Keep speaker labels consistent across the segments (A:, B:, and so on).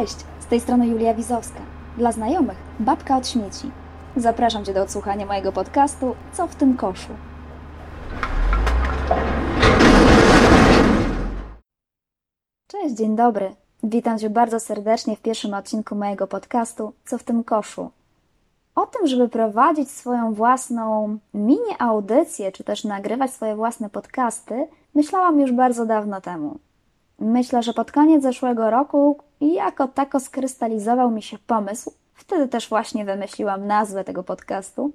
A: Cześć, z tej strony Julia Wizowska. Dla znajomych, babka od śmieci. Zapraszam Cię do odsłuchania mojego podcastu Co w tym koszu. Cześć, dzień dobry. Witam Cię bardzo serdecznie w pierwszym odcinku mojego podcastu Co w tym koszu. O tym, żeby prowadzić swoją własną mini audycję, czy też nagrywać swoje własne podcasty, myślałam już bardzo dawno temu. Myślę, że pod koniec zeszłego roku jako tako skrystalizował mi się pomysł. Wtedy też właśnie wymyśliłam nazwę tego podcastu,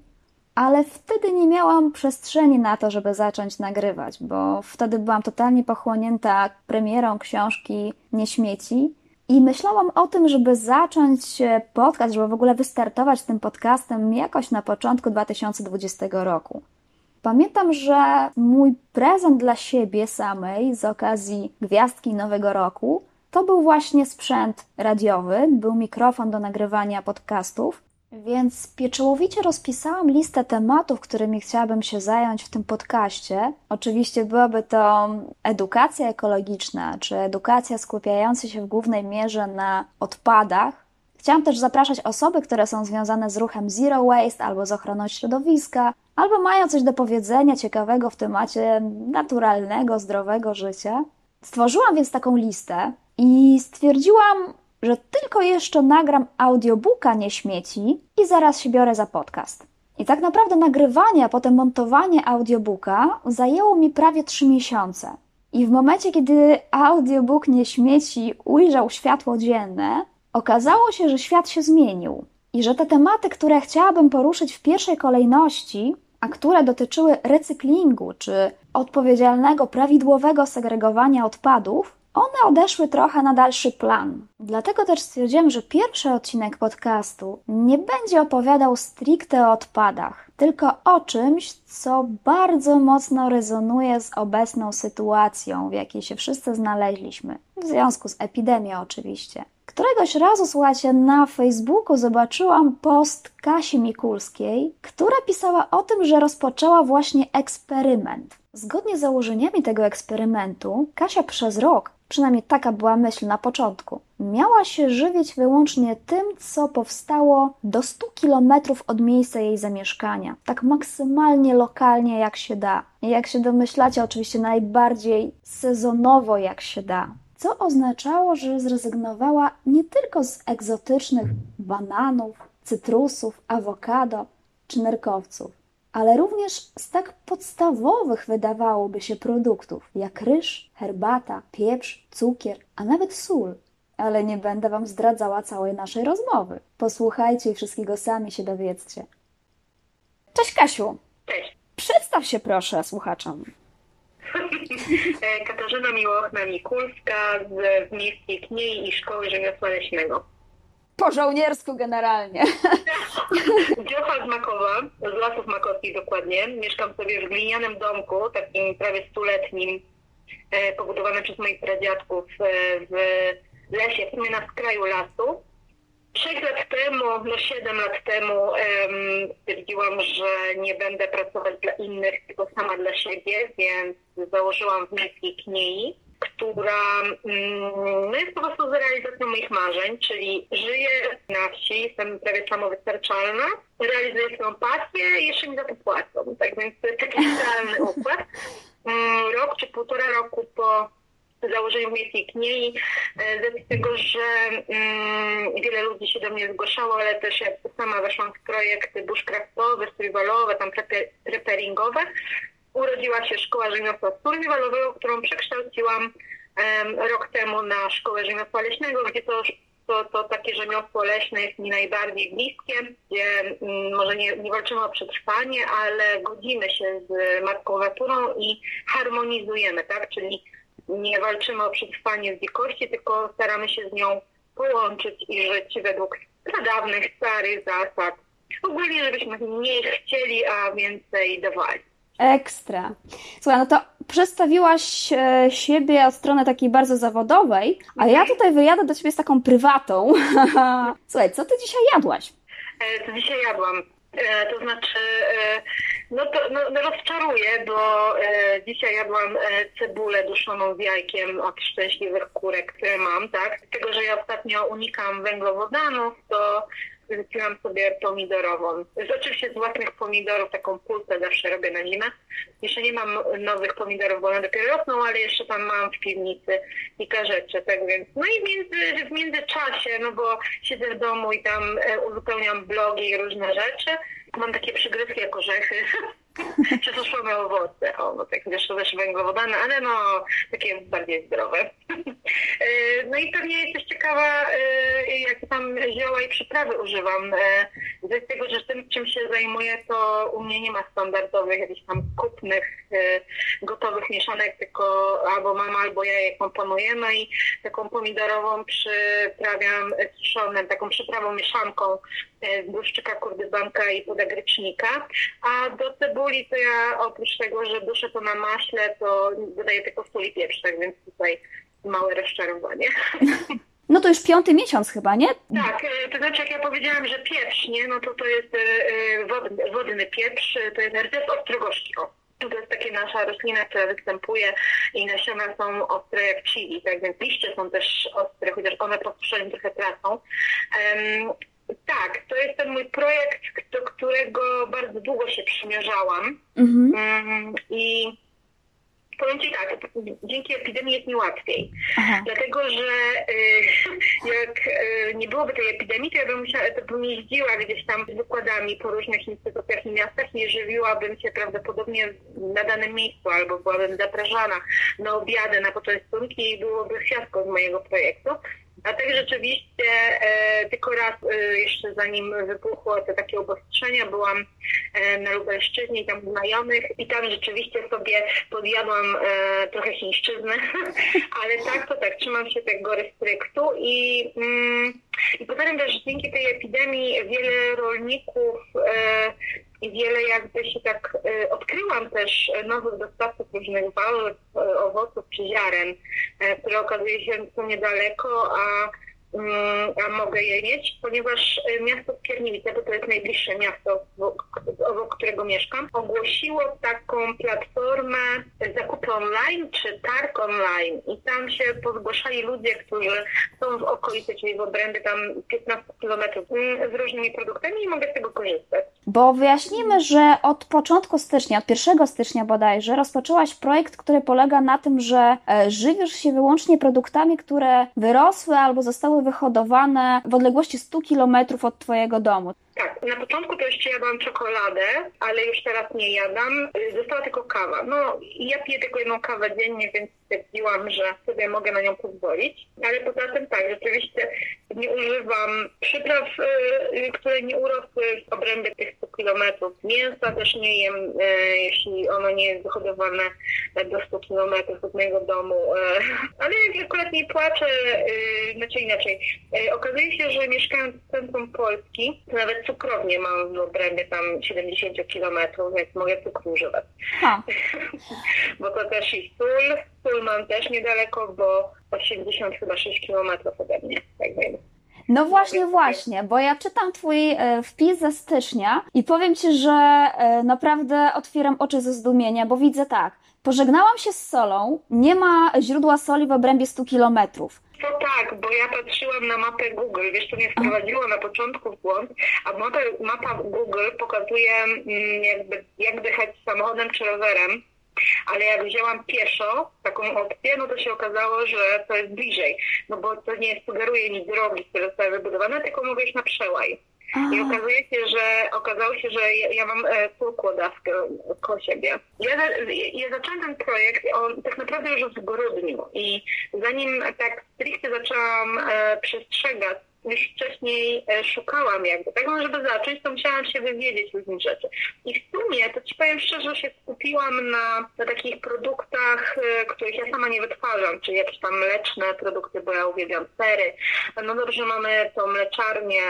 A: ale wtedy nie miałam przestrzeni na to, żeby zacząć nagrywać, bo wtedy byłam totalnie pochłonięta premierą książki Nieśmieci i myślałam o tym, żeby zacząć podcast, żeby w ogóle wystartować tym podcastem jakoś na początku 2020 roku. Pamiętam, że mój prezent dla siebie samej z okazji gwiazdki Nowego Roku to był właśnie sprzęt radiowy, był mikrofon do nagrywania podcastów, więc pieczołowicie rozpisałam listę tematów, którymi chciałabym się zająć w tym podcaście. Oczywiście byłaby to edukacja ekologiczna, czy edukacja skupiająca się w głównej mierze na odpadach. Chciałam też zapraszać osoby, które są związane z ruchem Zero Waste albo z ochroną środowiska, albo mają coś do powiedzenia ciekawego w temacie naturalnego, zdrowego życia. Stworzyłam więc taką listę i stwierdziłam, że tylko jeszcze nagram audiobooka nie śmieci i zaraz się biorę za podcast. I tak naprawdę nagrywanie, a potem montowanie audiobooka zajęło mi prawie trzy miesiące. I w momencie, kiedy audiobook nie śmieci ujrzał światło dzienne, okazało się, że świat się zmienił i że te tematy, które chciałabym poruszyć w pierwszej kolejności, a które dotyczyły recyklingu czy odpowiedzialnego, prawidłowego segregowania odpadów, one odeszły trochę na dalszy plan. Dlatego też stwierdziłam, że pierwszy odcinek podcastu nie będzie opowiadał stricte o odpadach, tylko o czymś, co bardzo mocno rezonuje z obecną sytuacją, w jakiej się wszyscy znaleźliśmy. W związku z epidemią, oczywiście. Któregoś razu, słuchajcie, na Facebooku zobaczyłam post Kasi Mikulskiej, która pisała o tym, że rozpoczęła właśnie eksperyment. Zgodnie z założeniami tego eksperymentu, Kasia przez rok przynajmniej taka była myśl na początku, miała się żywić wyłącznie tym, co powstało do 100 kilometrów od miejsca jej zamieszkania, tak maksymalnie lokalnie jak się da. Jak się domyślacie, oczywiście najbardziej sezonowo jak się da. Co oznaczało, że zrezygnowała nie tylko z egzotycznych bananów, cytrusów, awokado czy nerkowców, ale również z tak podstawowych wydawałoby się produktów, jak ryż, herbata, pieprz, cukier, a nawet sól. Ale nie będę Wam zdradzała całej naszej rozmowy. Posłuchajcie i wszystkiego sami się dowiedzcie. Cześć Kasiu!
B: Cześć.
A: Przedstaw się proszę słuchaczom.
B: E, Katarzyna Miłochna-Mikulska z Miejskiej Kniei i Szkoły Rzemiosła Leśnego.
A: Po żołniersku generalnie.
B: Dziocha z Makowa, z Lasów Makowskich dokładnie. Mieszkam sobie w glinianym domku, takim prawie stuletnim, e, pobudowanym przez moich pradziadków e, w lesie, sumie na skraju lasu. Sześć lat temu, no siedem lat temu em, stwierdziłam, że nie będę pracować dla innych, tylko sama dla siebie, więc założyłam w Miejskiej Kniei która mm, no jest po prostu za realizacją moich marzeń, czyli żyję na wsi, jestem prawie samowystarczalna, realizuję swoją pasję i jeszcze mi za to płacą. Tak więc to jest taki idealny układ. Mm, Rok czy półtora roku po założeniu Miejskiej Kniei, e, z tego, że mm, wiele ludzi się do mnie zgłaszało, ale też jak sama weszłam w projekty bushcraftowe, survivalowe, tam preparingowe, urodziła się Szkoła Rzemiosła Survivalowego, którą przekształciłam rok temu na Szkołę Rzemiosła Leśnego, gdzie to, to, to takie rzemiosło leśne jest mi najbardziej bliskie, gdzie mm, może nie, nie walczymy o przetrwanie, ale godzimy się z matką i harmonizujemy, tak? Czyli nie walczymy o przetrwanie z dzikości, tylko staramy się z nią połączyć i żyć według pradawnych, starych zasad. Ogólnie, żebyśmy mniej chcieli, a więcej dawali.
A: Ekstra. Słuchaj, no to przedstawiłaś e, siebie od strony takiej bardzo zawodowej, a ja tutaj wyjadę do ciebie z taką prywatą. Słuchaj, co ty dzisiaj jadłaś?
B: E, Co dzisiaj jadłam? E, to znaczy, no to no, no rozczaruję, bo e, dzisiaj jadłam e, cebulę duszoną z jajkiem od szczęśliwych kurek, które mam, tak? Z tego, że ja ostatnio unikam węglowodanów, to wypiłam sobie pomidorową. Z, oczywiście z własnych pomidorów, taką pulpę zawsze robię na zimę. Jeszcze nie mam nowych pomidorów, bo one dopiero rosną, ale jeszcze tam mam w piwnicy kilka rzeczy, tak więc. No i w, między, w międzyczasie, no bo siedzę w domu i tam e, uzupełniam blogi i różne rzeczy, mam takie przygryzki jak orzechy. Przesuszone owoce, o, no tak wiesz, to też węglowodany, ale no takie bardziej zdrowe. E, no i pewnie jesteś ciekawa, e, jakie tam zioła i przyprawy używam. E, z tego, że tym, czym się zajmuję, to u mnie nie ma standardowych, jakichś tam kupnych, gotowych mieszanek, tylko albo mama, albo ja je komponuję. No i taką pomidorową przyprawiam suszonym, taką przyprawą mieszanką z błyszczyka kurdybanka i podagrycznika. A do cebuli to ja oprócz tego, że duszę to na maśle, to dodaję tylko sól i pieprz, tak więc tutaj małe rozczarowanie.
A: No to już piąty miesiąc chyba, nie?
B: Tak, e, to znaczy jak ja powiedziałam, że pieprz, nie, no to to jest e, e, wodny, wodny pieprz, to jest, jest ostrogorzki. To jest taka nasza roślina, która występuje i nasiona są ostre jak chili, tak więc liście są też ostre, chociaż one po suszeniu trochę tracą. Um, tak, to jest ten mój projekt, do którego bardzo długo się przymierzałam. Mhm. Um, I Powiem Ci tak, dzięki epidemii jest mi łatwiej. Aha. Dlatego, że y, jak y, nie byłoby tej epidemii, to ja bym, musiała, to bym jeździła gdzieś tam z wykładami po różnych instytucjach i miastach i żywiłabym się prawdopodobnie na danym miejscu albo byłabym zapraszana na obiady, na poczęstunki i byłoby fiasko z mojego projektu. A tak rzeczywiście e, tylko raz e, jeszcze zanim wybuchło te takie obostrzenia, byłam e, na Lubelszczyźnie i tam znajomych i tam rzeczywiście sobie podjadłam e, trochę chińszczyzny, ale tak to tak, trzymam się tego restryktu i, mm, i potem też dzięki tej epidemii wiele rolników e, i wiele jakby się tak y, odkryłam też nowych dostawców różnych warzyw, owoców czy ziaren, które okazuje się są niedaleko, a mogę je mieć, ponieważ y, miasto Skierniewice, bo to jest najbliższe miasto, obok którego mieszkam, ogłosiło taką platformę zakupy online czy targ online i tam się pozgłaszali ludzie, którzy są w okolicy, czyli w obrębie tam 15 kilometrów mm, z różnymi produktami i mogę z tego korzystać.
A: Bo wyjaśnimy, że od początku stycznia, od 1 stycznia bodajże, rozpoczęłaś projekt, który polega na tym, że e, żywisz się wyłącznie produktami, które wyrosły albo zostały wyhodowane w odległości 100 km od Twojego domu.
B: Tak, na początku to jeszcze jadłam czekoladę, ale już teraz nie jadam. Została tylko kawa. No, ja piję tylko jedną kawę dziennie, więc stwierdziłam, że sobie mogę na nią pozwolić. Ale poza tym tak, rzeczywiście nie używam przypraw, y, które nie urosły w obrębie tych 100 kilometrów. Mięsa też nie jem, y, jeśli ono nie jest wyhodowane do 100 kilometrów od mojego domu. Y, ale jak akurat nie płaczę, znaczy inaczej. Okazuje się, że mieszkając w centrum Polski, nawet cukrownię mam w obrębie tam 70 kilometrów, więc mogę cukru używać. bo to też i sól, sól mam też niedaleko, bo 80 chyba 6 kilometrów ode mnie, tak wiem.
A: No właśnie, właśnie, bo ja czytam Twój e, wpis ze stycznia i powiem Ci, że e, naprawdę otwieram oczy ze zdumienia, bo widzę tak. Pożegnałam się z solą, nie ma źródła soli w obrębie 100 kilometrów.
B: To tak, bo ja patrzyłam na mapę Google, wiesz, to mnie wprowadziło na początku w błąd, a mapa, mapa Google pokazuje mm, jakby, jak jechać samochodem czy rowerem, ale jak wzięłam pieszo, taką opcję, no to się okazało, że to jest bliżej, no bo to nie sugeruje mi drogi, które zostały wybudowane, tylko mówię na przełaj. I okazuje się, że okazało się, że ja, ja mam e, półkłodawkę koło siebie. Ja, ja zaczęłam ten projekt on, tak naprawdę już w grudniu i zanim tak stricte zaczęłam e, przestrzegać już wcześniej e, szukałam jakby tego, no, żeby zacząć, to musiałam się wywiedzieć różnych rzeczy. I w sumie, to Ci powiem szczerze, się skupiłam na, na takich produktach, e, których ja sama nie wytwarzam, czyli jakieś tam mleczne produkty, bo ja uwielbiam sery. No dobrze, mamy tą mleczarnię,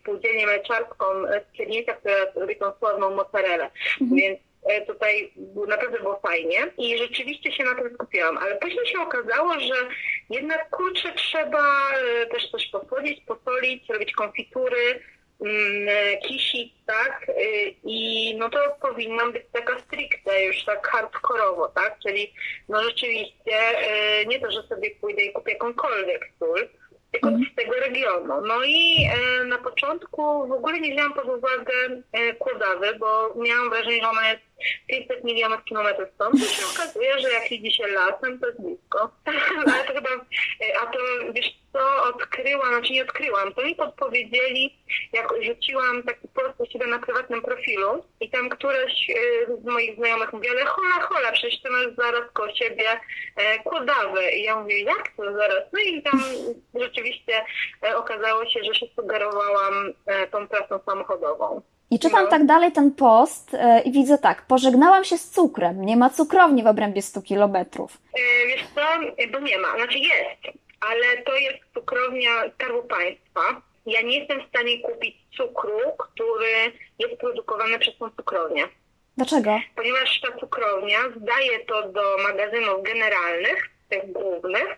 B: spółdzielnię mleczarską z Kiernica, która robi tą sławną mozzarellę, mhm. więc E, tutaj naprawdę było fajnie i rzeczywiście się na tym skupiłam, ale później się okazało, że jednak kurczę trzeba e, też coś posłodzić, posolić, robić konfitury, mm, kisić, tak? I no to powinnam być taka stricte, już tak hardkorowo, tak? Czyli no rzeczywiście nie to, że sobie pójdę i kupię jakąkolwiek sól, tylko
A: Mhm.
B: z tego regionu. No i e, na początku w ogóle nie wzięłam pod uwagę e, Kłodawy, bo miałam wrażenie, że ona jest 500 milionów kilometrów stąd. To się okazuje, że jak idzie się lasem, to jest blisko. Ale to chyba, e, a to wiesz co, odkryłam, znaczy nie odkryłam, to mi podpowiedzieli, jak rzuciłam taki post u siebie na prywatnym profilu i tam któraś e, z moich znajomych mówi, ale hola, hola, przecież ty masz zaraz koło siebie e, Kłodawę. I ja mówię, jak to zaraz? No i tam rzeczywiście okazało się, że się sugerowałam tą pracą samochodową.
A: I czytam
B: No.
A: tak dalej ten post e, i widzę tak, pożegnałam się z cukrem, nie ma cukrowni w obrębie 100 kilometrów.
B: E, Wiesz co, E, bo nie ma, znaczy jest, ale to jest cukrownia Skarbu Państwa. Ja nie jestem w stanie kupić cukru, który jest produkowany przez tą cukrownię,
A: Dlaczego?
B: ponieważ ta cukrownia zdaje to do magazynów generalnych, tych głównych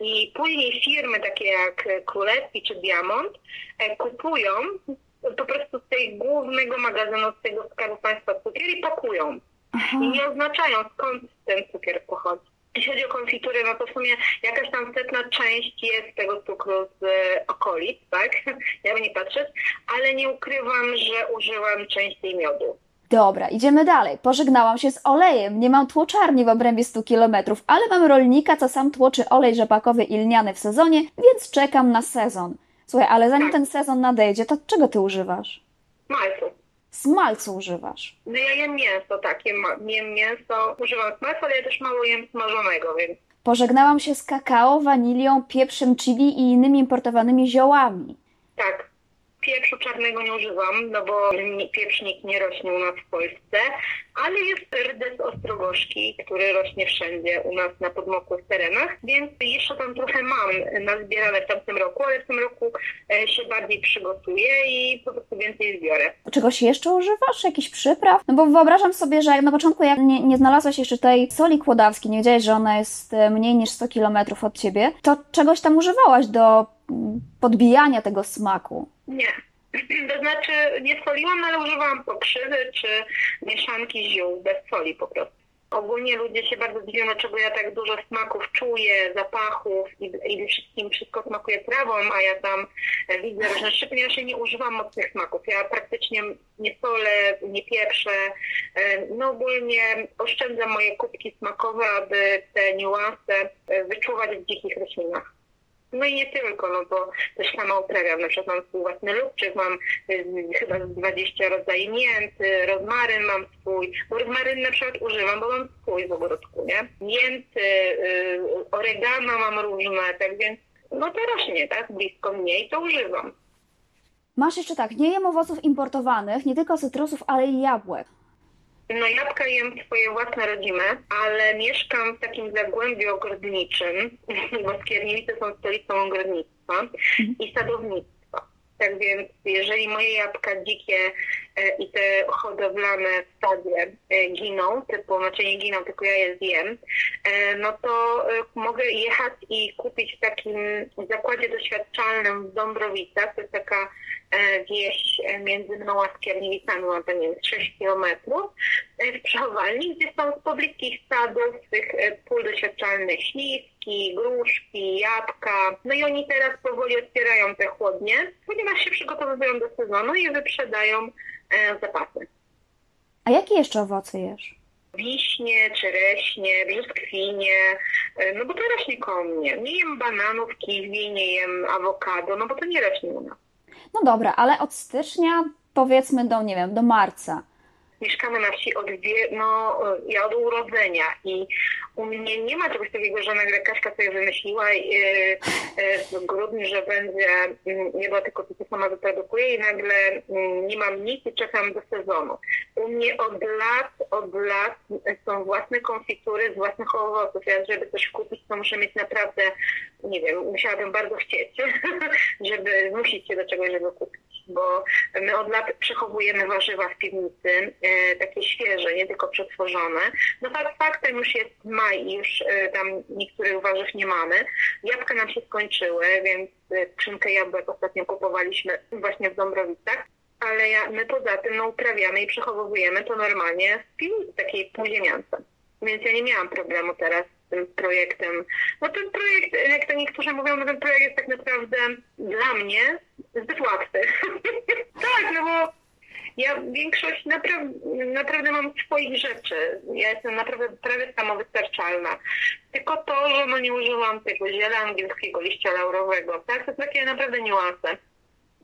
B: i później firmy takie jak Królewski czy Diamond kupują po prostu z tej głównego magazynu, z tego Skarbu Państwa cukier i pakują.
A: Aha.
B: i nie oznaczają skąd ten cukier pochodzi. Jeśli chodzi o konfitury, no to w sumie jakaś tam setna część jest tego cukru z e, okolic, tak? Jakby nie patrzeć, ale nie ukrywam, że użyłam częściej miodu.
A: Dobra, idziemy dalej. Pożegnałam się z olejem. Nie mam tłoczarni w obrębie 100 kilometrów, ale mam rolnika, co sam tłoczy olej rzepakowy i lniany w sezonie, więc czekam na sezon. Słuchaj, ale zanim
B: Tak.
A: ten sezon nadejdzie, to czego ty używasz?
B: Malcu.
A: Smalcu używasz.
B: No ja jem mięso, tak, jem, jem mięso, używam smalcu, ale ja też mało jem smażonego, więc
A: Pożegnałam się z kakao, wanilią, pieprzem chili i innymi importowanymi ziołami.
B: tak. Pieprzu czarnego nie używam, no bo pieprznik nie rośnie u nas w Polsce, ale jest rdes ostrogorzki, który rośnie wszędzie u nas na podmokłych terenach, więc jeszcze tam trochę mam nazbierane w tamtym roku, ale w tym roku e, się bardziej przygotuję i po prostu więcej zbiorę.
A: Czegoś jeszcze używasz? Jakichś przypraw? No bo wyobrażam sobie, że na początku jak nie, nie znalazłaś jeszcze tej soli kłodawskiej, nie wiedziałaś, że ona jest e, mniej niż 100 kilometrów od ciebie, to czegoś tam używałaś do podbijania tego smaku.
B: Nie. To znaczy nie soliłam, ale używałam pokrzywy czy mieszanki ziół bez soli po prostu. Ogólnie ludzie się bardzo dziwią, dlaczego ja tak dużo smaków czuję, zapachów i, i wszystkim wszystko smakuje trawą, a ja tam widzę różne rzeczy, ponieważ ja nie używam mocnych smaków. Ja praktycznie nie solę, nie pieprzę. No ogólnie oszczędzam moje kubki smakowe, aby te niuanse e, wyczuwać w dzikich roślinach. No i nie tylko, no bo też sama uprawiam, na przykład mam swój własny lubczyk, mam y, chyba z 20 rodzajów mięt, rozmaryn mam swój, bo rozmaryn na przykład używam, bo mam swój w ogródku, nie? Mięty, y, oregano mam różne, tak więc no to rośnie, tak, blisko mnie i to używam.
A: Masz jeszcze tak, nie jem owoców importowanych, nie tylko cytrusów, ale i jabłek.
B: No jabłka jem swoje własne rodzime, ale mieszkam w takim zagłębiu ogrodniczym, bo Skierniewice są stolicą ogrodnictwa i sadownictwa. Tak więc jeżeli moje jabłka dzikie e, i te hodowlane w stadzie e, giną, typu, znaczy nie giną, tylko ja je zjem, e, no to mogę jechać i kupić w takim zakładzie doświadczalnym w Dąbrowicach, to jest taka wieś e, między mną a Skierniewicami, mam tam nie wiem, 6 kilometrów, e, w przechowalni, gdzie są z pobliskich sadów, tych e, pól doświadczalnych śliwki, gruszki, jabłka. No i oni teraz powoli otwierają te chłodnie, ponieważ się przygotowują do sezonu i wyprzedają zapasy.
A: A jakie jeszcze owoce jesz?
B: Wiśnie, czereśnie, brzoskwinie, no bo to rośnie koło mnie. Nie jem bananów, kiwi, nie jem awokado, no bo to nie rośnie u nas.
A: No dobra, ale od stycznia powiedzmy do, nie wiem, do marca.
B: Mieszkamy na wsi od wie, no, ja od urodzenia i u mnie nie ma czegoś takiego, że nagle Kaśka sobie wymyśliła yy, yy, w grudniu, że będzie yy, jedła tylko to, co sama wyprodukuje i nagle yy, nie mam nic i czekam do sezonu. U mnie od lat, od lat są własne konfitury z własnych owoców. Ja żeby coś kupić, to muszę mieć naprawdę nie wiem, musiałabym bardzo chcieć, żeby zmusić się do czegoś, żeby kupić. Bo my od lat przechowujemy warzywa w piwnicy, e, takie świeże, nie tylko przetworzone. No fakt faktem już jest maj i już e, tam niektórych warzyw nie mamy. Jabłka nam się skończyły, więc e, skrzynkę jabłek ostatnio kupowaliśmy właśnie w Dąbrowicach. Ale ja, my poza tym no, uprawiamy i przechowujemy to normalnie w piwnicy takiej półziemiance. Więc ja nie miałam problemu teraz z tym projektem. No ten projekt, jak to niektórzy mówią, no ten projekt jest tak naprawdę dla mnie zbyt łatwy. tak, no bo ja większość naprawdę, naprawdę mam swoich rzeczy. Ja jestem naprawdę prawie samowystarczalna. Tylko to, że no nie używam tego ziela angielskiego liścia laurowego, tak? To takie naprawdę niuanse.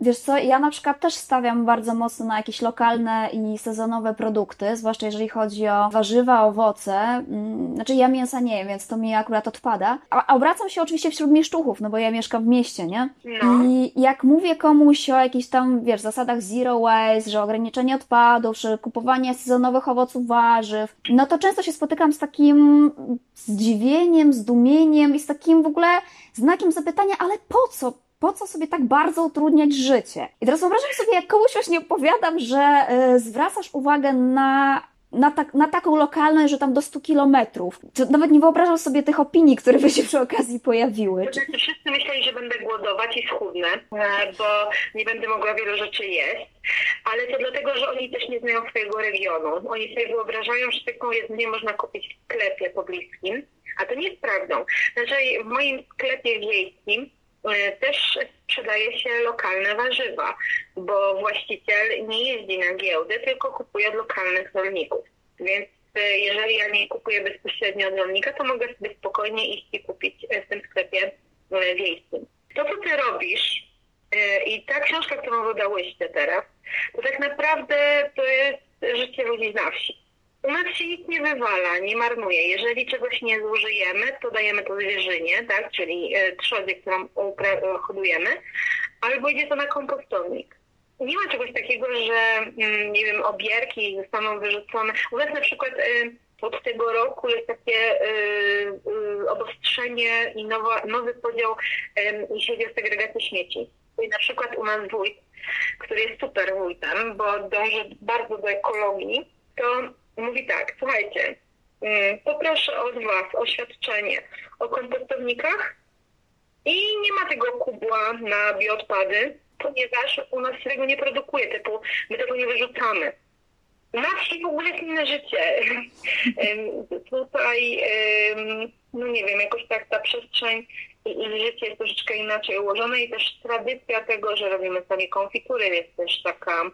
A: Wiesz co, ja na przykład też stawiam bardzo mocno na jakieś lokalne i sezonowe produkty, zwłaszcza jeżeli chodzi o warzywa, owoce. Mm, znaczy ja mięsa nie więc to mi akurat odpada. A obracam się oczywiście wśród mieszczuchów, no bo ja mieszkam w mieście, nie?
B: No.
A: I jak mówię komuś o jakichś tam, wiesz, zasadach zero waste, że ograniczenie odpadów, że kupowanie sezonowych owoców, warzyw, no to często się spotykam z takim zdziwieniem, zdumieniem i z takim w ogóle znakiem zapytania, ale po co? Po co sobie tak bardzo utrudniać życie? I teraz wyobrażam sobie, jak komuś właśnie opowiadam, że y, zwracasz uwagę na na, tak, na taką lokalność, że tam do 100 kilometrów. Nawet nie wyobrażam sobie tych opinii, które by się przy okazji pojawiły.
B: Znaczy, wszyscy myśleli, że będę głodować i schudnę, e, bo nie będę mogła wielu rzeczy jeść, ale to dlatego, że oni też nie znają swojego regionu. Oni sobie wyobrażają, że taką jedzenie można kupić w sklepie pobliskim, a to nie jest prawdą. Znaczy, w moim sklepie wiejskim też sprzedaje się lokalne warzywa, bo właściciel nie jeździ na giełdy, tylko kupuje od lokalnych rolników. Więc e, jeżeli ja nie kupuję bezpośrednio od rolnika, to mogę sobie spokojnie iść i kupić e, w tym sklepie wiejskim. To, co ty robisz i ta książka, którą wydałyście teraz, to tak naprawdę to jest życie ludzi na wsi. U nas się nic nie wywala, nie marnuje. Jeżeli czegoś nie zużyjemy, to dajemy to zwierzynie, tak? czyli e, trzodzie, którą e, hodujemy, albo idzie to na kompostownik. Nie ma czegoś takiego, że mm, nie wiem, obierki zostaną wyrzucone. U nas na przykład e, od tego roku jest takie obostrzenie i nowa, nowy podział, jeśli chodzi o segregację śmieci. Czyli na przykład u nas wójt, który jest super wójtem, bo dąży bardzo do ekologii, to mówi tak, słuchajcie, mm, poproszę od Was oświadczenie o kompostownikach i nie ma tego kubła na bioodpady, ponieważ u nas się tego nie produkuje, typu my tego nie wyrzucamy. Na wsi w ogóle jest inne życie. Tutaj, no nie wiem, jakoś tak ta przestrzeń i życie jest troszeczkę inaczej ułożone i też tradycja tego, że robimy sami konfitury jest też taka,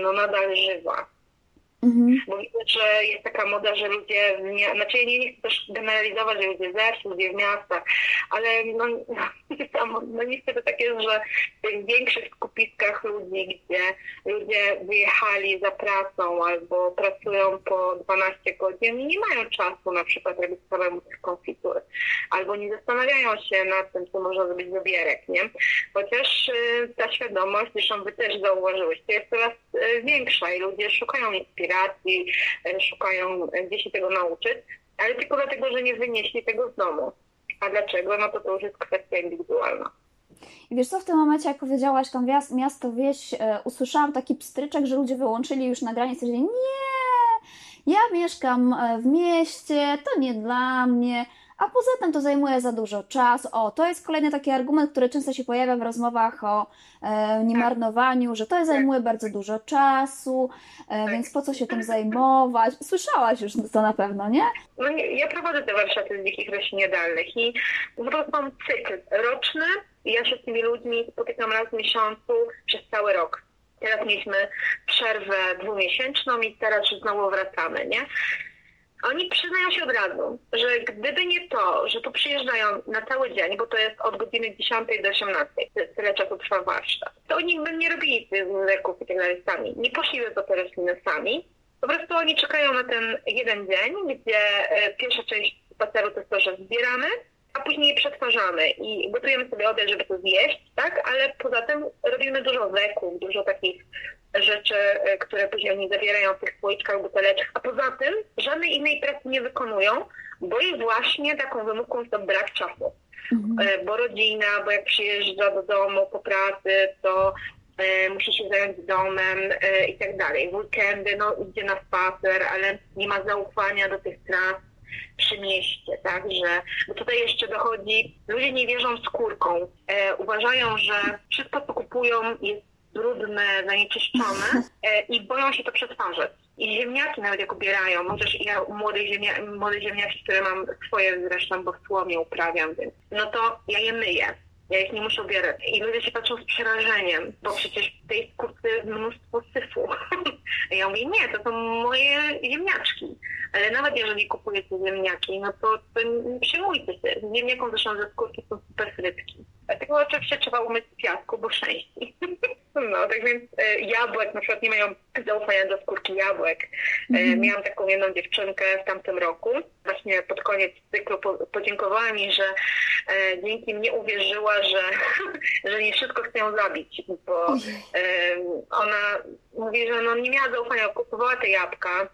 B: no nadal żywa. Mhm. Bo widzę, że jest taka moda, że ludzie, nie, znaczy ja nie, nie chcę też generalizować, że ludzie ze wsi, ludzie w miastach, ale no, no, no niestety tak jest, że w tych większych skupiskach ludzi, gdzie ludzie wyjechali za pracą albo pracują po 12 godzin, nie mają czasu na przykład robić samemu tych konfitur, albo nie zastanawiają się nad tym, co można zrobić z obierek, nie? Chociaż y, ta świadomość, zresztą wy też zauważyłyście, jest coraz y, większa i ludzie szukają inspiracji e, szukają gdzie się tego nauczyć, ale tylko dlatego, że nie wynieśli tego z domu. A dlaczego? No to to już jest kwestia indywidualna.
A: Wiesz co, w tym momencie, jak powiedziałaś tam miasto, wieś, usłyszałam taki pstryczek, że ludzie wyłączyli już nagranie i stwierdzili, nie, ja mieszkam w mieście, to nie dla mnie, a poza tym to zajmuje za dużo czasu. O, to jest kolejny taki argument, który często się pojawia w rozmowach o e, niemarnowaniu, że to zajmuje bardzo dużo czasu, e, więc po co się tym zajmować? Słyszałaś już to na pewno, nie?
B: No ja prowadzę te warsztaty z dzikich roślin jadalnych i po prostu mam cykl roczny ja się z tymi ludźmi spotykam raz w miesiącu przez cały rok. Teraz mieliśmy przerwę dwumiesięczną i teraz znowu wracamy, nie? Oni przyznają się od razu, że gdyby nie to, że tu przyjeżdżają na cały dzień, bo to jest od godziny 10 do 18, tyle czasu trwa warsztat, to oni by nie robili tych leków i tak dalej sami. Nie poszliby po te rośliny sami. Po prostu oni czekają na ten jeden dzień, gdzie e, pierwsza część spaceru to jest to, że zbieramy, a później przetwarzamy i gotujemy sobie obiad, żeby to zjeść, tak? Ale poza tym robimy dużo leków, dużo takich rzeczy, e, które później oni zawierają w tych słoiczkach, buteleczkach, a poza tym żadnej innej pracy nie wykonują, bo ich właśnie taką wymówką jest to brak czasu. mhm. bo rodzina, bo jak przyjeżdża do domu po pracy, to e, musi się zająć domem i tak dalej. W weekendy, no idzie na spacer, ale nie ma zaufania do tych tras przy mieście, tak, że, bo tutaj jeszcze dochodzi, ludzie nie wierzą skórką, e, uważają, że wszystko co kupują jest brudne, zanieczyszczone e, i boją się to przetwarzać. I ziemniaki nawet jak ubierają, chociaż ja młode, ziemia, młode ziemniaki, które mam swoje zresztą, bo w słomie uprawiam, więc no to ja je myję. Ja ich nie muszę ubierać. I ludzie się patrzą z przerażeniem, bo przecież w tej skórce jest mnóstwo syfu. ja mówię, nie, to są moje ziemniaczki. Ale nawet jeżeli kupujecie ziemniaki, no to, to przyjmujcie się. Z ziemniaką zresztą ze skórki są super frytki. Dlatego oczywiście trzeba umyć w piasku, bo szczęści. No, tak więc e, jabłek, na przykład nie mają zaufania do skórki jabłek. E, mhm. Miałam taką jedną dziewczynkę w tamtym roku. Właśnie pod koniec cyklu po, podziękowała mi, że e, dzięki mnie uwierzyła, że, że nie wszystko chce ją zabić, bo ona mówi, że no, nie miała zaufania, kupowała te jabłka, mm,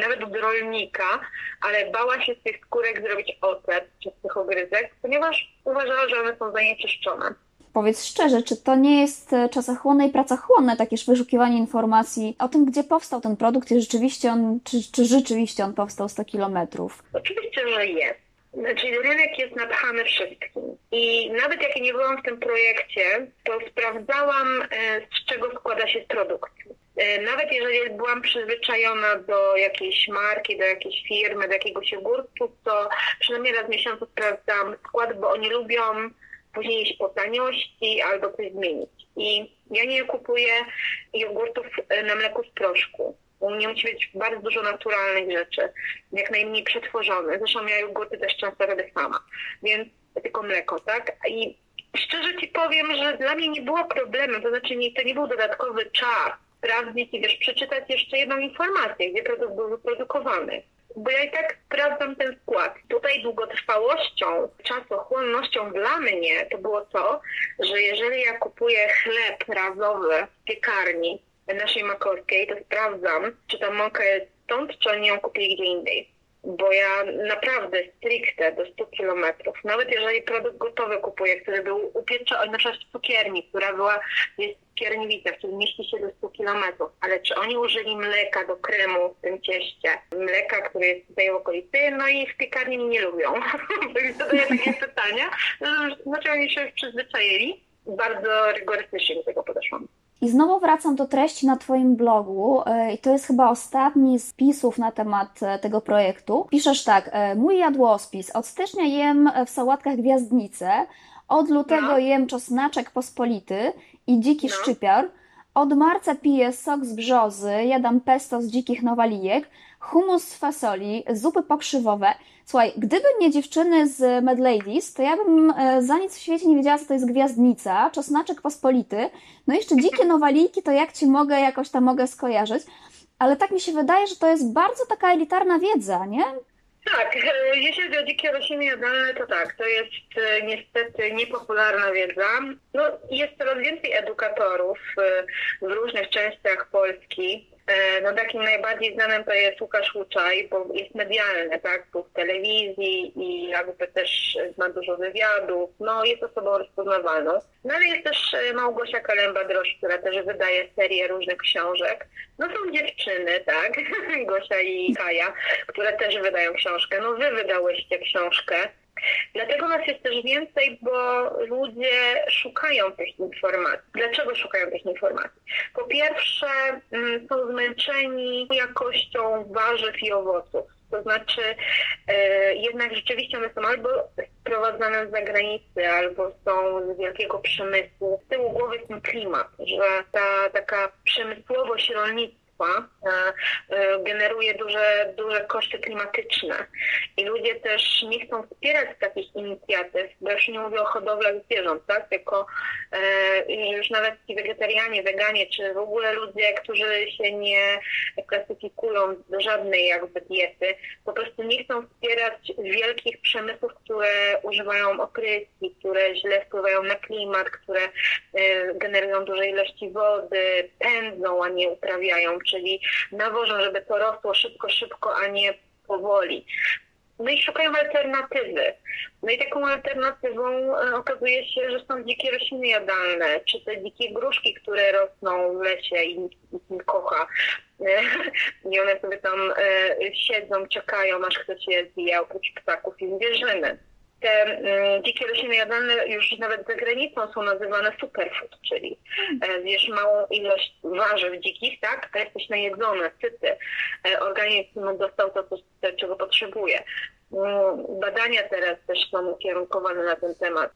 B: nawet do rolnika, ale bała się z tych skórek zrobić ocet czy z tych ogryzek, ponieważ uważała, że one są zanieczyszczone.
A: Powiedz szczerze, czy to nie jest e, czasochłonne i pracochłonne takież wyszukiwanie informacji o tym, gdzie powstał ten produkt i rzeczywiście on, czy, czy rzeczywiście on powstał 100 kilometrów?
B: Oczywiście, że jest. Znaczy rynek jest napchany wszystkim. I nawet jak nie byłam w tym projekcie, to sprawdzałam, e, z czego składa się produkt. E, nawet jeżeli byłam przyzwyczajona do jakiejś marki, do jakiejś firmy, do jakiegoś jogurtu, to przynajmniej raz w miesiącu sprawdzam skład, bo oni lubią później iść po taniości albo coś zmienić. I ja nie kupuję jogurtów e, na mleku z proszku. U mnie musi być bardzo dużo naturalnych rzeczy, jak najmniej przetworzone. Zresztą ja jogurty też często robię sama, więc tylko mleko, tak? I szczerze Ci powiem, że dla mnie nie było problemu, to znaczy nie, to nie był dodatkowy czas sprawdzić i wiesz, przeczytać jeszcze jedną informację, gdzie produkt był wyprodukowany bo ja i tak sprawdzam ten skład. Tutaj długotrwałością, czasochłonnością dla mnie to było to, że jeżeli ja kupuję chleb razowy w piekarni naszej makorskiej, to sprawdzam, czy ta mąka jest stąd, czy oni ją kupili gdzie indziej bo ja naprawdę stricte do 100 kilometrów, nawet jeżeli produkt gotowy kupuję, który był upieczony, na przykład w cukierni, która była, jest cukierniwica, który mieści się do 100 kilometrów, ale czy oni użyli mleka do kremu w tym cieście, mleka, które jest tutaj w okolicy, no i w piekarni nie lubią. Zadaję takie pytania, znaczy oni się już przyzwyczaili, bardzo rygorystycznie do tego podeszłam.
A: I znowu wracam do treści na Twoim blogu e, i to jest chyba ostatni z pisów na temat e, tego projektu. Piszesz tak, e, mój jadłospis. Od stycznia jem w sałatkach gwiazdnice, od lutego no. jem czosnaczek pospolity i dziki no. szczypior, od marca piję sok z brzozy, jadam pesto z dzikich nowalijek, humus z fasoli, zupy pokrzywowe. Słuchaj, gdyby nie dziewczyny z Mad Ladies, to ja bym e, za nic w świecie nie wiedziała, co to jest gwiazdnica, czosnaczek pospolity, no jeszcze dzikie nowalijki, to jak Ci mogę, jakoś tam mogę skojarzyć. Ale tak mi się wydaje, że to jest bardzo taka elitarna wiedza, nie?
B: Tak, e, jeśli chodzi o dzikie rośliny jadalne, to tak, to jest e, niestety niepopularna wiedza. No, jest coraz więcej edukatorów w różnych częściach Polski, no takim najbardziej znanym to jest Łukasz Łuczaj, bo jest medialny, tak, był w telewizji i jakby też ma dużo wywiadów, no jest osobą rozpoznawalną. No ale jest też e, Małgosia Kalemba-Droż, która też wydaje serię różnych książek. No są dziewczyny, tak, Gosia i Kaja, które też wydają książkę. No wy wydałyście książkę. Dlatego nas jest też więcej, bo ludzie szukają tych informacji. Dlaczego szukają tych informacji? Po pierwsze, mm, są zmęczeni jakością warzyw i owoców. To znaczy, e, jednak rzeczywiście one są albo sprowadzane z zagranicy, albo są z wielkiego przemysłu. Z tyłu głowy jest ten klimat, że ta taka przemysłowość rolnictwa E, e, generuje duże, duże koszty klimatyczne i ludzie też nie chcą wspierać takich inicjatyw, bo już nie mówię o hodowlach zwierząt, tak? tylko e, już nawet ci wegetarianie, weganie, czy w ogóle ludzie, którzy się nie klasyfikują do żadnej jakby diety, po prostu nie chcą wspierać wielkich przemysłów, które używają opryski, które źle wpływają na klimat, które generują duże ilości wody, pędzą, a nie uprawiają czyli nawożą, żeby to rosło szybko, szybko, a nie powoli. No i szukają alternatywy. No i taką alternatywą e, okazuje się, że są dzikie rośliny jadalne, czy te dzikie gruszki, które rosną w lesie i nikt nie kocha. E, I one sobie tam e, siedzą, czekają, aż ktoś je zje, oprócz ptaków i zwierzyny. Te mm, dzikie rośliny jadalne już nawet za granicą są nazywane superfood, czyli e, zjesz małą ilość warzyw dzikich, tak, a jesteś najedzony, syty. E, organizm dostał to, czego potrzebuje. Mm, Badania teraz też są ukierunkowane na ten temat.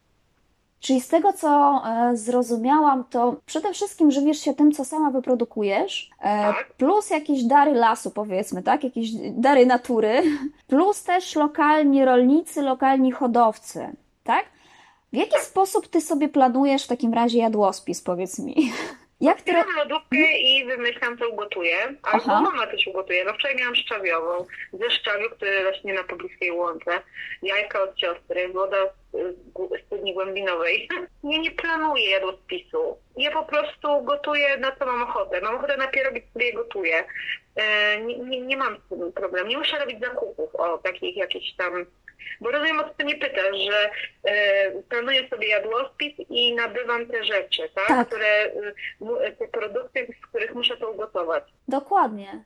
A: Czyli z tego, co e, zrozumiałam, to przede wszystkim żywisz się tym, co sama wyprodukujesz, e,
B: Tak.
A: plus jakieś dary lasu, powiedzmy, tak? Jakieś dary natury, plus też lokalni rolnicy, lokalni hodowcy, tak? W jaki sposób ty sobie planujesz w takim razie jadłospis, powiedz mi? Jak ty...
B: Otwieram lodówkę i wymyślam, co ugotuję. Albo
A: Aha.
B: mama też ugotuje. No wczoraj miałam szczawiową, ze szczawiu, który rośnie na pobliskiej łące, jajka od siostry, woda z, studni głębinowej. Nie, nie planuję jadłospisu. Ja po prostu gotuję na co mam ochotę. Mam ochotę na pierogi, sobie je gotuję. E, nie, nie, nie mam z tym problemu. Nie muszę robić zakupów o takich jakichś tam... Bo rozumiem, o co ty mnie pytasz, że e, planuję sobie jadłospis i nabywam te rzeczy, tak?
A: Tak.
B: Które, y, te produkty, z których muszę to ugotować.
A: Dokładnie.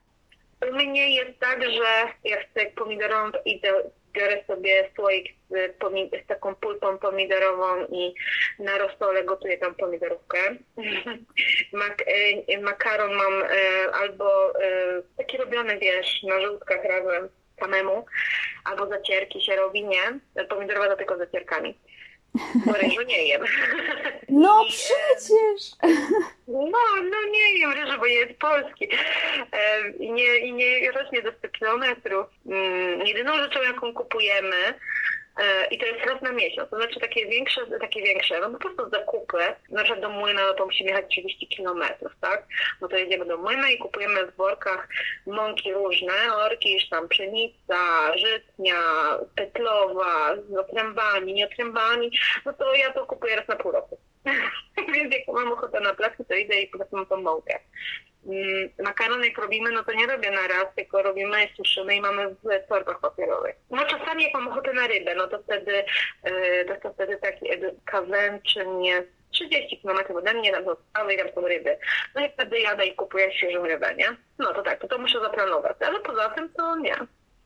B: U mnie jest tak, że jak chcę pomidorową, idę, biorę sobie słoik z, z taką pulpą pomidorową i na rosole gotuję tam pomidorówkę. Mak- e, makaron mam e, albo e, taki robiony, wiesz, na żółtkach razem samemu, albo zacierki się robi, nie? Pomidorowa to tylko z zacierkami. Bo ryżu nie jem.
A: No
B: I,
A: przecież!
B: no, no nie wiem, ryżu, bo jest polski. I nie, i nie rośnie do 100 kilometrów. Mm, jedyną rzeczą, jaką kupujemy, i to jest raz na miesiąc, to znaczy takie większe, takie większe, no po prostu zakupy, na przykład do młyna, no to musimy jechać 30 kilometrów, tak? No to jedziemy do młyna i kupujemy w workach mąki różne, orkisz, tam pszenica, żytnia, petlowa, z otrębami, nieotrębami, no to ja to kupuję raz na pół roku. Więc jak mam ochotę na placki, to idę i po prostu mam tą mąkę. Mm, Makaron jak robimy, no to nie robię na raz, tylko robimy, suszymy i mamy w torbach papierowych. No czasami jak mam ochotę na rybę, no to wtedy, yy, to, wtedy taki kawęczy mnie 30 km ode mnie, tam są i tam są ryby. No i wtedy jadę i kupuję świeżą rybę, nie? No to tak, to, to muszę zaplanować, ale poza tym to nie.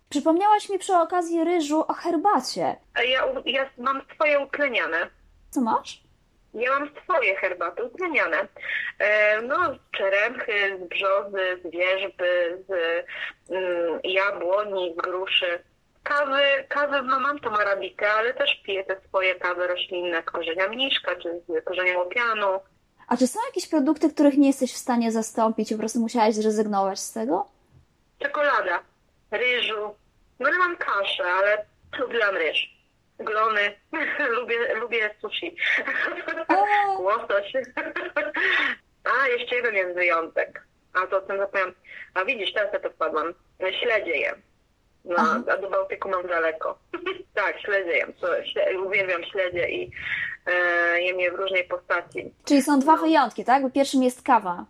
A: Przypomniałaś mi przy okazji ryżu o herbacie.
B: A ja, ja mam swoje utleniane.
A: Co masz?
B: Ja mam swoje herbaty utleniane. E, no, z czeremchy, z brzozy, z wierzby, z mm, jabłoni, z gruszy. Kawy, kawy, no mam tą arabikę, ale też piję te swoje kawy roślinne z korzenia mniszka, czy z korzenia łopianu.
A: A czy są jakieś produkty, których nie jesteś w stanie zastąpić i po prostu musiałaś zrezygnować z tego?
B: Czekolada, ryżu. No ale mam kaszę, ale lubiłam ryż. Glony, lubię, lubię sushi. Łosoś. A, jeszcze jeden jest wyjątek. A to o tym zapomniałam. A widzisz, teraz ja to wpadłam. Śledzie jem. No,
A: Aha.
B: a do Bałtyku mam daleko. tak, śledzie jem. Śle, uwielbiam śledzie i e, jem je w różnej postaci.
A: Czyli są dwa
B: No.
A: wyjątki, tak? Bo pierwszym jest kawa.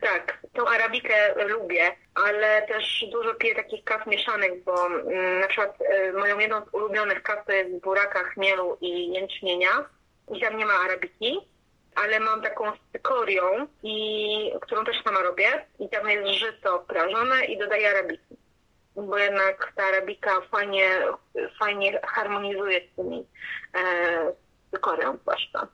B: Tak, tą arabikę lubię, ale też dużo piję takich kaw mieszanych, bo mm, na przykład y, moją jedną z ulubionych kaw to jest buraka, chmielu i jęczmienia i tam nie ma arabiki, ale mam taką z cykorią, i, którą też sama robię i tam jest żyto prażone i dodaję arabiki, bo jednak ta arabika fajnie, fajnie harmonizuje z tymi e, cykorią zwłaszcza.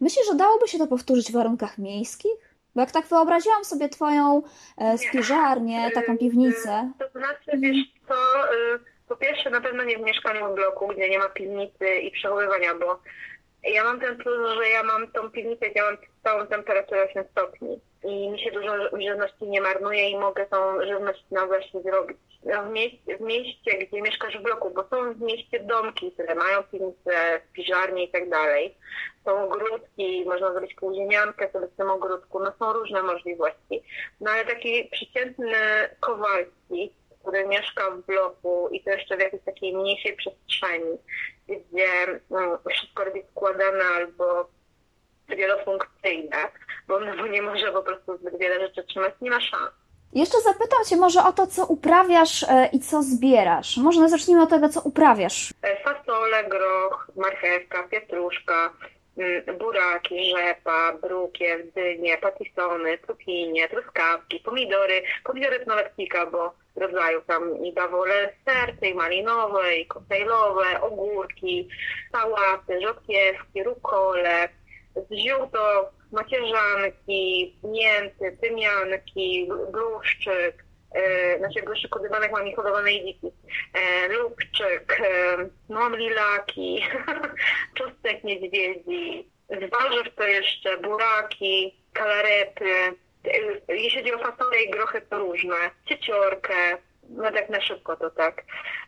A: Myślisz, że dałoby się to powtórzyć w warunkach miejskich? Bo jak tak wyobraziłam sobie twoją e, spiżarnię, taką piwnicę.
B: Y, To znaczy, wiesz co, y, po pierwsze na pewno nie w mieszkaniu w bloku, gdzie nie ma piwnicy i przechowywania, bo ja mam ten plus, że ja mam tą piwnicę, gdzie mam stałą temperaturę 8 stopni i mi się dużo żywności nie marnuje i mogę tą żywność na właśnie zrobić. No, w, mieście, w mieście, gdzie mieszkasz w bloku, bo są w mieście domki, które mają piwnice, piżarnie i tak dalej. Są ogródki, można zrobić półziemiankę sobie w tym ogródku, no są różne możliwości. No ale taki przeciętny Kowalski, który mieszka w bloku i to jeszcze w jakiejś takiej mniejszej przestrzeni, gdzie mm, wszystko robi składane albo wielofunkcyjne, bo, no, bo nie może po prostu zbyt wiele rzeczy trzymać, nie ma szans.
A: Jeszcze zapytam Cię może o to, co uprawiasz e, i co zbierasz. Może zacznijmy od tego, co uprawiasz.
B: E, fasole, groch, marchewka, pietruszka, mm, buraki, rzepa, brukiew, dynie, patisony, cukinie, truskawki, pomidory, pomidory z bo rodzaju tam i bawole serce, i malinowe, i koktajlowe, ogórki, sałaty, rzodkiewki, rukole, z ziół to macierzanki, mięty, tymianki, bluszczyk, e, znaczy bluszczyk używanych mam ich hodowanej dziki, e, lubczyk, e, no mam lilaki, czosnek niedźwiedzi, z warzyw to jeszcze buraki, kalarety, e, jeśli chodzi o fasole i grochy to różne, cieciorkę, no tak na szybko to tak.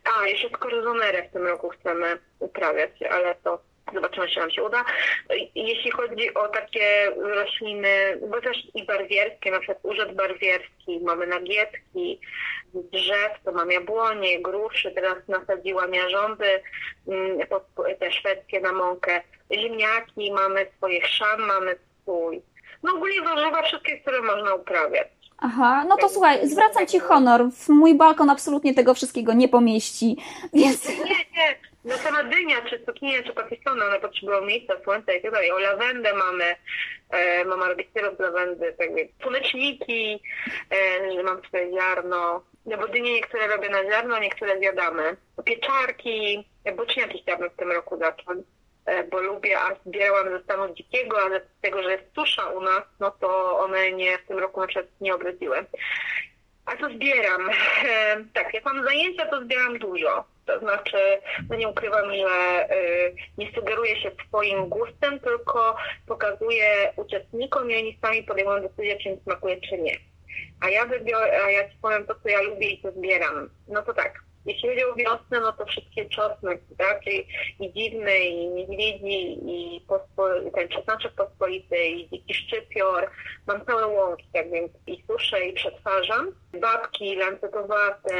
B: A, jeszcze skoryzonerę w tym roku chcemy uprawiać, ale to Zobaczymy, czy nam się uda. Jeśli chodzi o takie rośliny, bo też i barwierskie, na przykład urzęd barwierski, mamy nagietki, drzew, to mam jabłonie, gruszy, teraz nasadziłam jarząby, mm, te szwedzkie na mąkę, ziemniaki, mamy swoje chrzan, mamy swój. No ogólnie warzywa wszystkie, które można uprawiać.
A: Aha, no to słuchaj, zwracam Ci honor. Mój balkon absolutnie tego wszystkiego nie pomieści, więc...
B: Nie, nie, no sama dynia, czy cukinia, czy pakistona, one potrzebują miejsca, słońca i tak dalej. O lawendę mamy, e, mama robi syrop z lawendy, tak więc słoneczniki, e, mam tutaj ziarno. No bo dynie niektóre robię na ziarno, niektóre zjadamy. Pieczarki, boczniaki chciałabym w tym roku zacząć, e, bo lubię, a zbierałam ze stanu dzikiego, ale z tego, że jest susza u nas, no to one nie w tym roku na przykład nie obrodziły. A co zbieram? E, tak, jak mam zajęcia, to zbieram dużo to znaczy, no nie ukrywam, że y, nie sugeruję się swoim gustem, tylko pokazuję uczestnikom i oni sami podejmują decyzję, czy im smakuje, czy nie. A ja wybiorę, a ja ci powiem to, co ja lubię i co zbieram. No to tak, jeśli chodzi o wiosnę, no to wszystkie czosnek? Czyli i dziwny, i niedźwiedzi, i pospo, ten czosnaczek pospolity, i dziki szczypior. Mam całe łąki, tak więc i suszę, i przetwarzam. Babki lancetowate,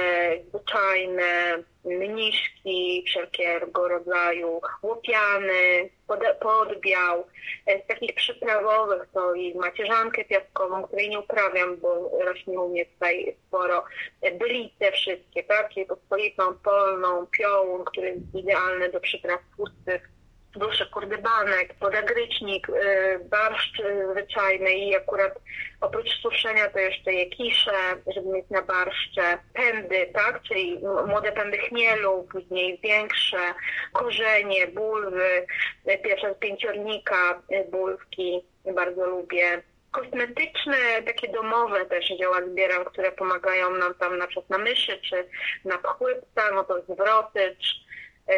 B: zwyczajne, mniszki wszelkiego rodzaju, łopiany, pod, podbiał. E, z takich przyprawowych to i macierzankę piaskową, której nie uprawiam, bo rośnie u mnie tutaj sporo. E, Bylice wszystkie, tak? Pospolitą, polną, piołun, który jest idealny do przypraw tłustych duszy kurdybanek, podagrycznik, y, barszcz zwyczajny i akurat oprócz suszenia to jeszcze je kisze, żeby mieć na barszcze, pędy, tak, czyli młode pędy chmielu, później większe, korzenie, bulwy, pierwsza z pięciornika, y, bulwki, bardzo lubię. Kosmetyczne, takie domowe też działa zbieram, które pomagają nam tam na przykład na myszy czy na pchłypca, no to zwrotycz, E,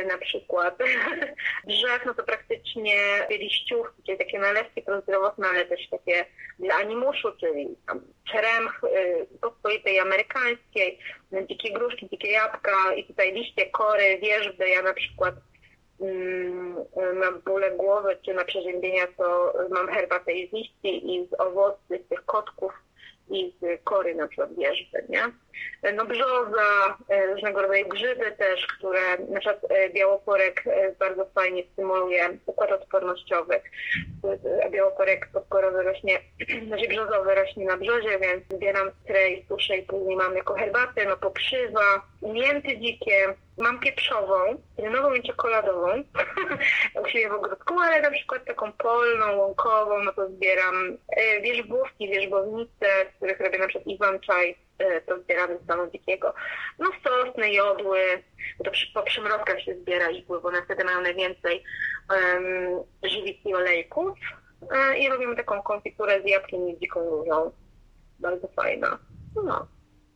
B: na przykład drzew, no to praktycznie liściówki, czyli takie nalewki prozdrowotne, ale też takie dla animuszu, czyli tam czeremch y, pospolitej amerykańskiej, dzikie gruszki, dzikie jabłka i tutaj liście, kory, wierzby. Ja na przykład mm, mam bóle głowy czy na przeziębienia, to mam herbatę z liści i z owoców, z tych kotków i z kory na przykład wierzby, nie? No brzoza, e, różnego rodzaju grzyby też, które na przykład e, białoporek e, bardzo fajnie stymuluje układ odpornościowy. Białoporek podkorowy rośnie, znaczy brzozowy rośnie na brzozie, więc zbieram trej, suszę i później mam jako herbatę, no pokrzywa, mięty dzikie, mam pieprzową, rynową i czekoladową. U siebie w ogródku, ale na przykład taką polną, łąkową, no to zbieram wierzbówki, wierzbownice, z których robię na przykład Iwan czaj, E, to zbieramy z stanu dzikiego. No sosny, jodły, to przy, po przymrozkach się zbiera igły, bo one wtedy mają najwięcej um, żywic i olejków. E, I robimy taką konfiturę z jabłkiem i dziką różą. Bardzo fajna. No.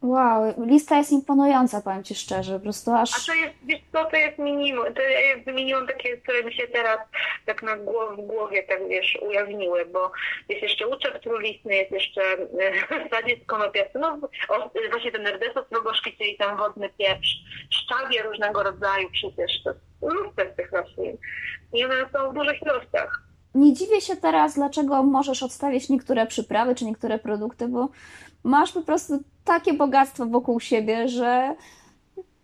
A: Wow, lista jest imponująca, powiem Ci szczerze, po prostu aż...
B: A to jest, wiesz co, to jest minimum, to ja wymieniłam takie, które mi się teraz tak na głow, w głowie, tak wiesz, ujawniły, bo jest jeszcze łuczek trulistny, jest jeszcze e, sadziec konopiasty, no o, właśnie ten erdesos rogoszki, czyli ten wodny pieprz, szczawie różnego rodzaju przecież, to mnóstwo z tych roślin i one są w dużych ilościach.
A: Nie dziwię się teraz, dlaczego możesz odstawić niektóre przyprawy czy niektóre produkty, bo masz po prostu takie bogactwo wokół siebie, że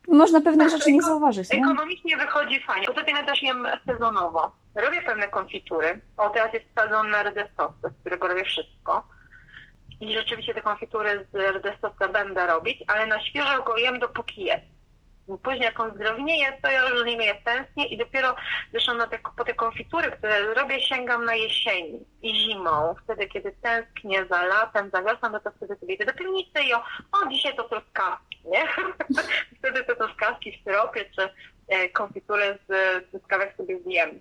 A: można pewne rzeczy nie zauważyć. Nie?
B: Ekonomicznie wychodzi fajnie. Tym ja też jem sezonowo. Robię pewne konfitury. O, teraz jest sezon na rydestosy, z którego robię wszystko. i rzeczywiście te konfitury z rdestowca będę robić, ale na świeżo go jem dopóki jest. Później jak on to ja już nie miałem tęsknię i dopiero zresztą na te, po te konfitury, które robię, sięgam na jesieni i zimą. Wtedy, kiedy tęsknię za latem, za wiosną, no to wtedy sobie idę do piwnicy i o, o dzisiaj to truskawki, nie? wtedy te truskawki w syropie czy e, konfitury z truskawek sobie zjem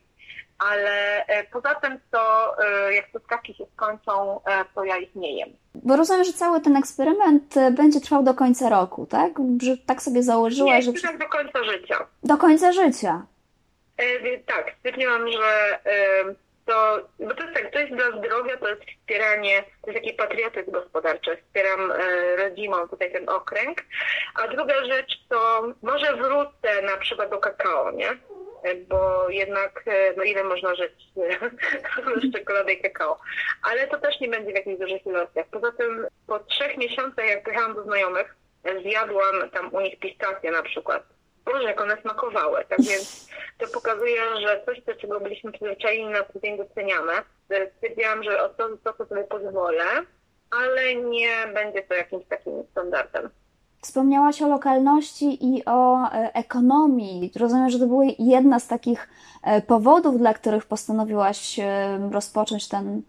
B: ale e, poza tym to e, jak truskawki się skończą, e, to ja ich nie jem.
A: Bo rozumiem, że cały ten eksperyment będzie trwał do końca roku, tak? Że tak sobie założyłaś,
B: nie, że... tak do końca życia.
A: Do końca życia?
B: E, tak, stwierdziłam, że e, to, bo to jest tak, to jest dla zdrowia, to jest wspieranie, to jest taki patriotyzm gospodarczy, wspieram e, rodzimą tutaj ten okręg, a druga rzecz to może wrócę na przykład do kakao, nie? Bo jednak e, no ile można żyć z czekolady i kakao. Ale to też nie będzie w jakichś dużych ilościach. Poza tym po trzech miesiącach, jak pojechałam do znajomych, zjadłam tam u nich pistacje na przykład. Boże, jak one smakowały. Tak więc to pokazuje, że coś, do czego byliśmy przyzwyczajeni na co dzień doceniane. Stwierdziłam, że o to, to sobie pozwolę, ale nie będzie to jakimś takim standardem.
A: Wspomniałaś o lokalności i o e, ekonomii. Rozumiem, że to była jedna z takich e, powodów, dla których postanowiłaś e, rozpocząć ten.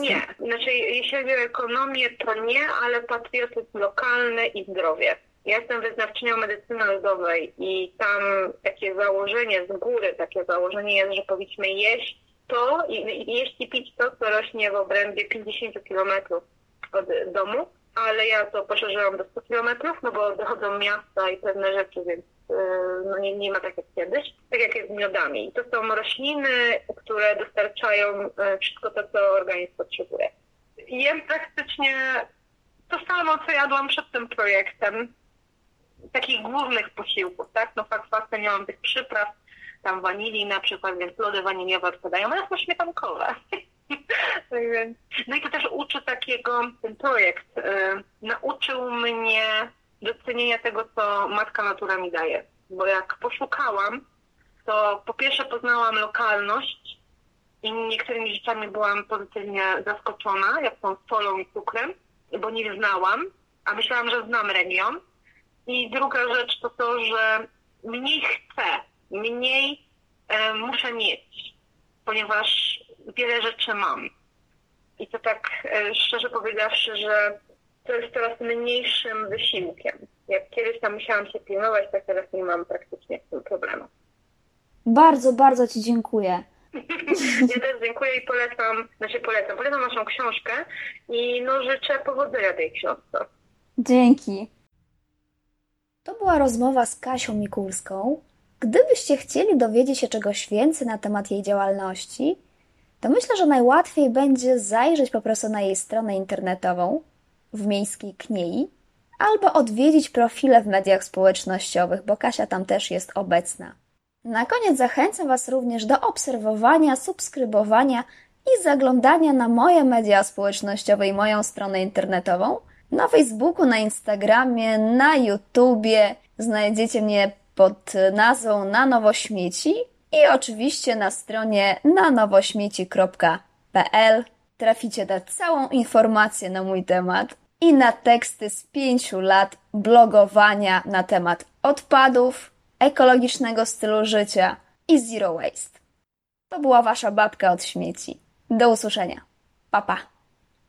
B: Nie, znaczy jeśli chodzi o ekonomię, to nie, ale patriotyzm lokalny i zdrowie. Ja jestem wyznawczynią medycyny ludowej i tam takie założenie z góry, takie założenie jest, że powinniśmy jeść to i jeść i pić to, co rośnie w obrębie 50 kilometrów od domu ale ja to poszerzyłam do 100 kilometrów, no bo dochodzą miasta i pewne rzeczy, więc yy, no nie, nie ma tak jak kiedyś, tak jak jest z miodami. I to są rośliny, które dostarczają yy, wszystko to, co organizm potrzebuje. Jem praktycznie to samo, co jadłam przed tym projektem, takich głównych posiłków, tak? No faktem nie mam tych przypraw, tam wanilii na przykład, więc lody waniliowe odpadają, ale są śmietankowe. Tak no i to też uczy takiego, ten projekt y, nauczył mnie docenienia tego, co matka natura mi daje. Bo jak poszukałam, to po pierwsze poznałam lokalność i niektórymi rzeczami byłam pozytywnie zaskoczona, jak tą solą i cukrem, bo nie znałam, a myślałam, że znam region. I druga rzecz to to, że mniej chcę, mniej e, muszę mieć, ponieważ wiele rzeczy mam. I to tak e, szczerze powiedziawszy, że to jest coraz mniejszym wysiłkiem. Jak kiedyś tam musiałam się pilnować, tak teraz nie mam praktycznie z tym problemu.
A: Bardzo, bardzo Ci dziękuję.
B: ja też dziękuję i polecam, znaczy polecam, polecam naszą książkę i no życzę powodzenia tej książce.
A: Dzięki. To była rozmowa z Kasią Mikulską. Gdybyście chcieli dowiedzieć się czegoś więcej na temat jej działalności, to myślę, że najłatwiej będzie zajrzeć po prostu na jej stronę internetową w miejskiej Kniei albo odwiedzić profile w mediach społecznościowych, bo Kasia tam też jest obecna. Na koniec zachęcam Was również do obserwowania, subskrybowania i zaglądania na moje media społecznościowe i moją stronę internetową. Na Facebooku, na Instagramie, na YouTubie znajdziecie mnie pod nazwą Na Nowo Śmieci i oczywiście na stronie nanowośmieci.pl traficie na całą informację na mój temat i na teksty z pięciu lat blogowania na temat odpadów, ekologicznego stylu życia i zero waste. To była wasza babka od śmieci. Do usłyszenia. Papa. Pa.